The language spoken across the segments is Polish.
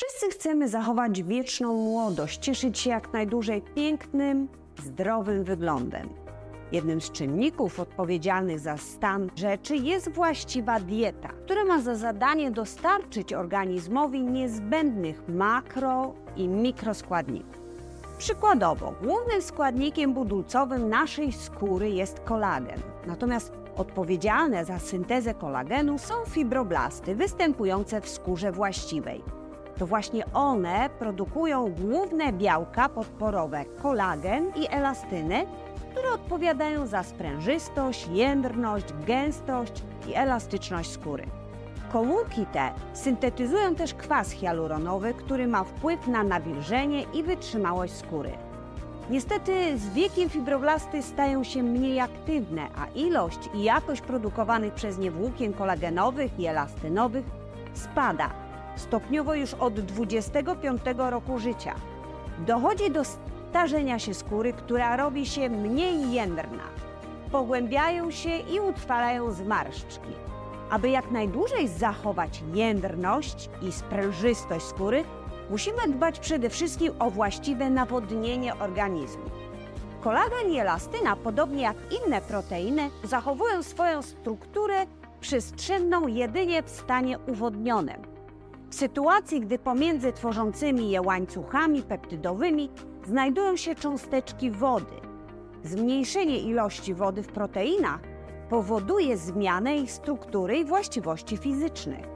Wszyscy chcemy zachować wieczną młodość, cieszyć się jak najdłużej pięknym, zdrowym wyglądem. Jednym z czynników odpowiedzialnych za stan rzeczy jest właściwa dieta, która ma za zadanie dostarczyć organizmowi niezbędnych makro i mikroskładników. Przykładowo, głównym składnikiem budulcowym naszej skóry jest kolagen, natomiast odpowiedzialne za syntezę kolagenu są fibroblasty występujące w skórze właściwej. To właśnie one produkują główne białka podporowe kolagen i elastynę, które odpowiadają za sprężystość, jędrność, gęstość i elastyczność skóry. Komórki te syntetyzują też kwas hialuronowy, który ma wpływ na nawilżenie i wytrzymałość skóry. Niestety z wiekiem fibroblasty stają się mniej aktywne, a ilość i jakość produkowanych przez nie włókien kolagenowych i elastynowych spada, stopniowo już od 25 roku życia. Dochodzi do starzenia się skóry, która robi się mniej jędrna. Pogłębiają się i utrwalają zmarszczki. Aby jak najdłużej zachować jędrność i sprężystość skóry, musimy dbać przede wszystkim o właściwe nawodnienie organizmu. Kolagen i elastyna, podobnie jak inne proteiny, zachowują swoją strukturę przestrzenną jedynie w stanie uwodnionym. W sytuacji, gdy pomiędzy tworzącymi je łańcuchami peptydowymi znajdują się cząsteczki wody, zmniejszenie ilości wody w proteinach powoduje zmianę ich struktury i właściwości fizycznych.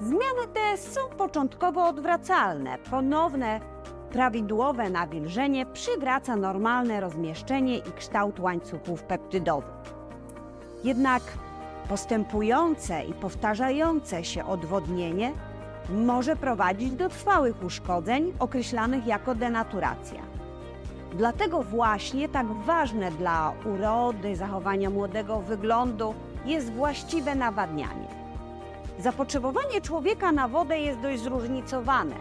Zmiany te są początkowo odwracalne. Ponowne, prawidłowe nawilżenie przywraca normalne rozmieszczenie i kształt łańcuchów peptydowych. Jednak postępujące i powtarzające się odwodnienie może prowadzić do trwałych uszkodzeń określanych jako denaturacja. Dlatego właśnie tak ważne dla urody, zachowania młodego wyglądu jest właściwe nawadnianie. Zapotrzebowanie człowieka na wodę jest dość zróżnicowane.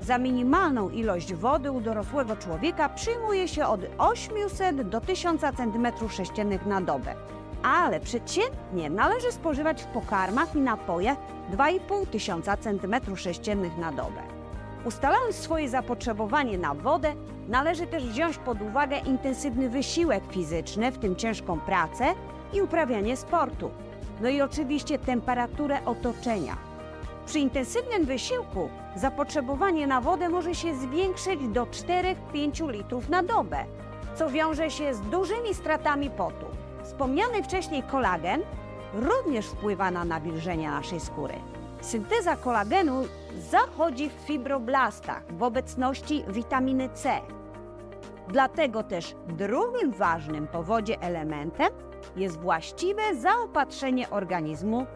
Za minimalną ilość wody u dorosłego człowieka przyjmuje się od 800 do 1000 cm3 na dobę, ale przeciętnie należy spożywać w pokarmach i napojach 2,5 tysiąca cm3 na dobę. Ustalając swoje zapotrzebowanie na wodę, należy też wziąć pod uwagę intensywny wysiłek fizyczny, w tym ciężką pracę i uprawianie sportu. No i oczywiście temperaturę otoczenia. Przy intensywnym wysiłku zapotrzebowanie na wodę może się zwiększyć do 4-5 litrów na dobę, co wiąże się z dużymi stratami potu. Wspomniany wcześniej kolagen również wpływa na nawilżenie naszej skóry. Synteza kolagenu zachodzi w fibroblastach w obecności witaminy C. Dlatego też drugim ważnym powodzie elementem jest właściwe zaopatrzenie organizmu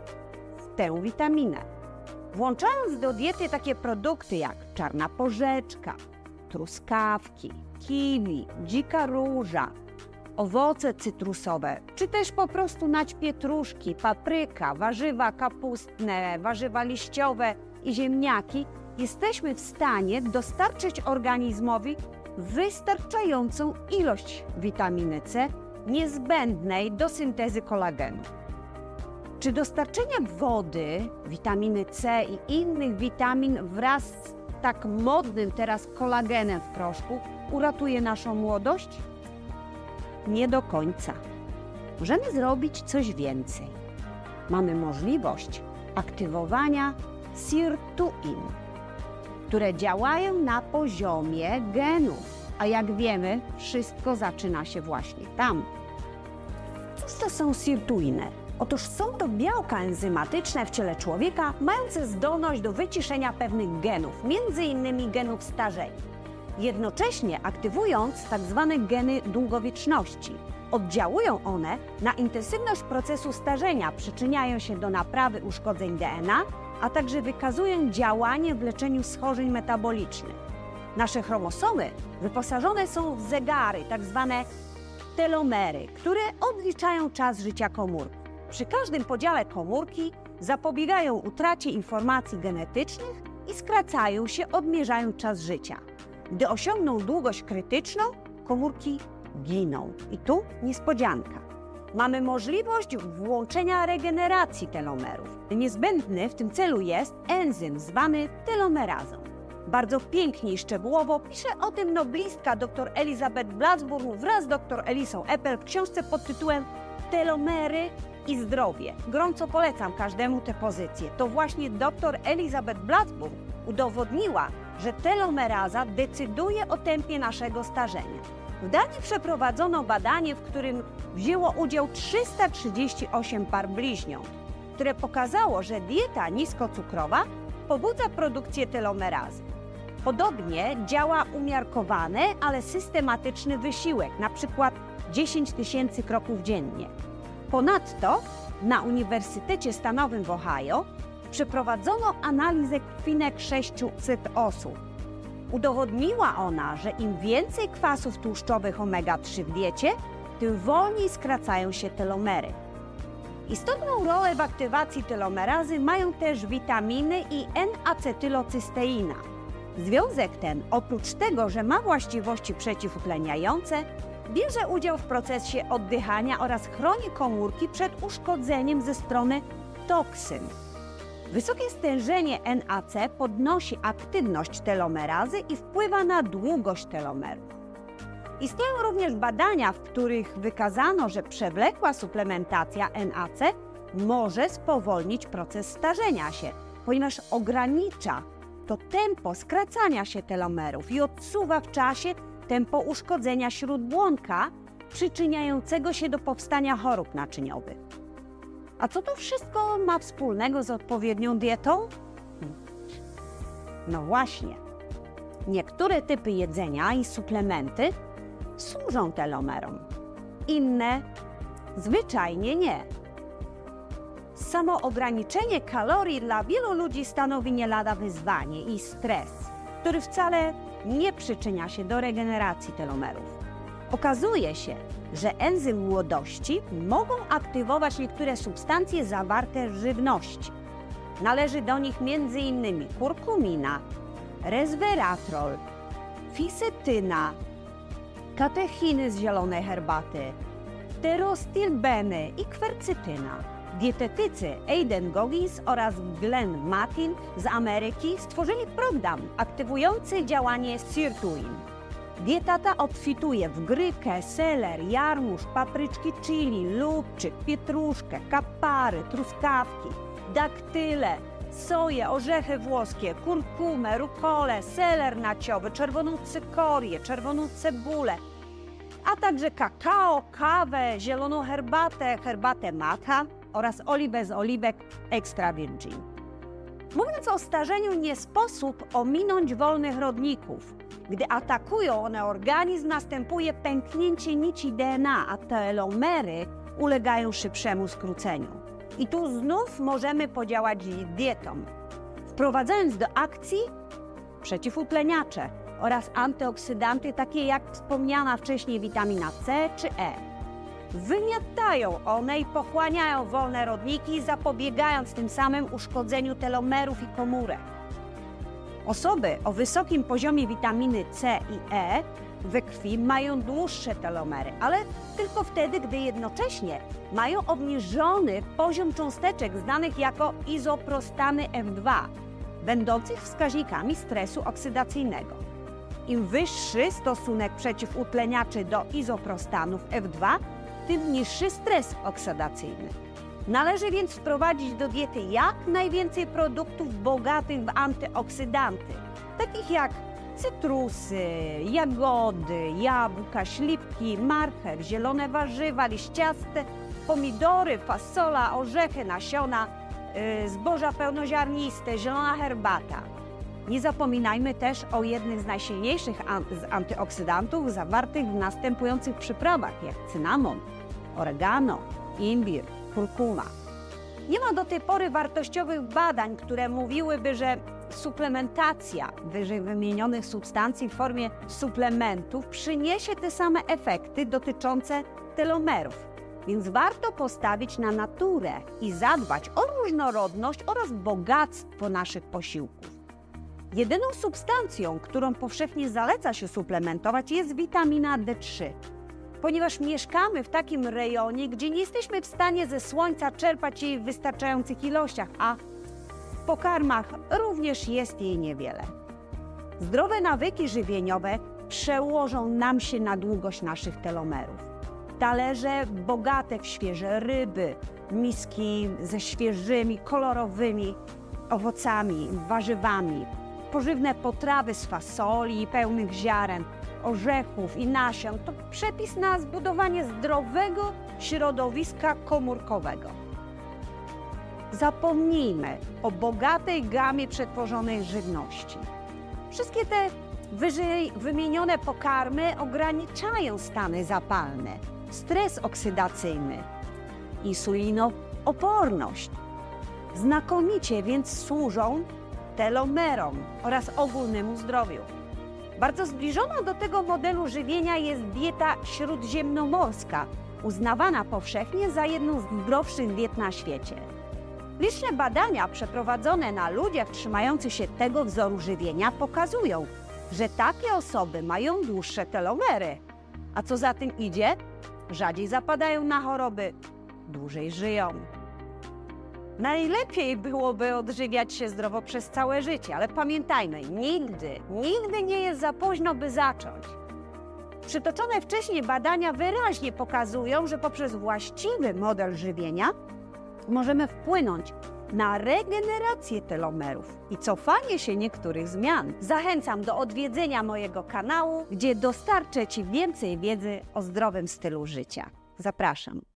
w tę witaminę. Włączając do diety takie produkty jak czarna porzeczka, truskawki, kiwi, dzika róża, owoce cytrusowe, czy też po prostu nać pietruszki, papryka, warzywa kapustne, warzywa liściowe i ziemniaki, jesteśmy w stanie dostarczyć organizmowi wystarczającą ilość witaminy C niezbędnej do syntezy kolagenu. Czy dostarczenie wody, witaminy C i innych witamin wraz z tak modnym teraz kolagenem w proszku uratuje naszą młodość? Nie do końca. Możemy zrobić coś więcej. Mamy możliwość aktywowania sirtuin, które działają na poziomie genów. A jak wiemy, wszystko zaczyna się właśnie tam. Co to są sirtuiny? Otóż są to białka enzymatyczne w ciele człowieka, mające zdolność do wyciszenia pewnych genów, innymi genów starzenia. Jednocześnie aktywując tzw. Tak geny długowieczności. Oddziałują one na intensywność procesu starzenia, przyczyniają się do naprawy uszkodzeń DNA, a także wykazują działanie w leczeniu schorzeń metabolicznych. Nasze chromosomy wyposażone są w zegary, tak zwane telomery, które odliczają czas życia komórki. Przy każdym podziale komórki zapobiegają utracie informacji genetycznych i skracają się, odmierzając czas życia. Gdy osiągną długość krytyczną, komórki giną. I tu niespodzianka. mamy możliwość włączenia regeneracji telomerów. Niezbędny w tym celu jest enzym zwany telomerazą. Bardzo pięknie i szczegółowo pisze o tym noblistka dr Elizabeth Blacksburn wraz z dr Elisą Eppel w książce pod tytułem Telomery i zdrowie. Gorąco polecam każdemu tę pozycję. To właśnie dr Elizabeth Blacksburn udowodniła, że telomeraza decyduje o tempie naszego starzenia. W Danii przeprowadzono badanie, w którym wzięło udział 338 par bliźniąt, które pokazało, że dieta niskocukrowa pobudza produkcję telomerazy. Podobnie działa umiarkowany, ale systematyczny wysiłek, przykład 10 tysięcy kroków dziennie. Ponadto na Uniwersytecie Stanowym w Ohio przeprowadzono analizę krwinek 600 osób. Udowodniła ona, że im więcej kwasów tłuszczowych omega-3 w diecie, tym wolniej skracają się telomery. Istotną rolę w aktywacji telomerazy mają też witaminy i N-acetylocysteina. Związek ten, oprócz tego, że ma właściwości przeciwutleniające, bierze udział w procesie oddychania oraz chroni komórki przed uszkodzeniem ze strony toksyn. Wysokie stężenie NAC podnosi aktywność telomerazy i wpływa na długość telomerów. Istnieją również badania, w których wykazano, że przewlekła suplementacja NAC może spowolnić proces starzenia się, ponieważ ogranicza to tempo skracania się telomerów i odsuwa w czasie tempo uszkodzenia śródbłonka, przyczyniającego się do powstania chorób naczyniowych. A co to wszystko ma wspólnego z odpowiednią dietą? No właśnie. Niektóre typy jedzenia i suplementy służą telomerom, inne zwyczajnie nie. Samo ograniczenie kalorii dla wielu ludzi stanowi nie lada wyzwanie i stres, który wcale nie przyczynia się do regeneracji telomerów. Okazuje się, że enzym młodości mogą aktywować niektóre substancje zawarte w żywności. Należy do nich m.in. kurkumina, resveratrol, fisetyna, katechiny z zielonej herbaty, pterostilbeny i kwercytyna. Dietetycy Aiden Goggins oraz Glenn Matin z Ameryki stworzyli program aktywujący działanie sirtuin. Dieta ta obfituje w grykę, seler, jarmuż, papryczki chili, lubczyk, pietruszkę, kapary, truskawki, daktyle, soję, orzechy włoskie, kurkumę, rukolę, seler naciowy, czerwoną cykorię, czerwoną cebulę, a także kakao, kawę, zieloną herbatę, herbatę matcha oraz oliwę z oliwek extra virgin. Mówiąc o starzeniu, nie sposób ominąć wolnych rodników. Gdy atakują one organizm, następuje pęknięcie nici DNA, a telomery ulegają szybszemu skróceniu. I tu znów możemy podziałać dietą, wprowadzając do akcji przeciwutleniacze oraz antyoksydanty takie jak wspomniana wcześniej witamina C czy E. Wymiatają one i pochłaniają wolne rodniki, zapobiegając tym samym uszkodzeniu telomerów i komórek. Osoby o wysokim poziomie witaminy C i E we krwi mają dłuższe telomery, ale tylko wtedy, gdy jednocześnie mają obniżony poziom cząsteczek znanych jako izoprostany F2, będących wskaźnikami stresu oksydacyjnego. Im wyższy stosunek przeciwutleniaczy do izoprostanów F2, tym niższy stres oksydacyjny. Należy więc wprowadzić do diety jak najwięcej produktów bogatych w antyoksydanty, takich jak cytrusy, jagody, jabłka, śliwki, marchew, zielone warzywa, liściaste, pomidory, fasola, orzechy, nasiona, yy, zboża pełnoziarniste, zielona herbata. Nie zapominajmy też o jednych z najsilniejszych antyoksydantów zawartych w następujących przyprawach, jak cynamon, oregano, imbir, kurkuma. Nie ma do tej pory wartościowych badań, które mówiłyby, że suplementacja wyżej wymienionych substancji w formie suplementów przyniesie te same efekty dotyczące telomerów. Więc warto postawić na naturę i zadbać o różnorodność oraz bogactwo naszych posiłków. Jedyną substancją, którą powszechnie zaleca się suplementować, jest witamina D3. Ponieważ mieszkamy w takim rejonie, gdzie nie jesteśmy w stanie ze słońca czerpać jej w wystarczających ilościach, a w pokarmach również jest jej niewiele. Zdrowe nawyki żywieniowe przełożą nam się na długość naszych telomerów. Talerze bogate w świeże ryby, miski ze świeżymi, kolorowymi owocami, warzywami, pożywne potrawy z fasoli pełnych ziaren, orzechów i nasion to przepis na zbudowanie zdrowego środowiska komórkowego. Zapomnijmy o bogatej gamie przetworzonej żywności. Wszystkie te wyżej wymienione pokarmy ograniczają stany zapalne, stres oksydacyjny, insulinooporność. Znakomicie więc służą telomerom oraz ogólnemu zdrowiu. Bardzo zbliżona do tego modelu żywienia jest dieta śródziemnomorska, uznawana powszechnie za jedną z zdrowszych diet na świecie. Liczne badania przeprowadzone na ludziach trzymających się tego wzoru żywienia pokazują, że takie osoby mają dłuższe telomery. A co za tym idzie? Rzadziej zapadają na choroby, dłużej żyją. Najlepiej byłoby odżywiać się zdrowo przez całe życie, ale pamiętajmy, nigdy, nigdy nie jest za późno, by zacząć. Przytoczone wcześniej badania wyraźnie pokazują, że poprzez właściwy model żywienia możemy wpłynąć na regenerację telomerów i cofanie się niektórych zmian. Zachęcam do odwiedzenia mojego kanału, gdzie dostarczę Ci więcej wiedzy o zdrowym stylu życia. Zapraszam.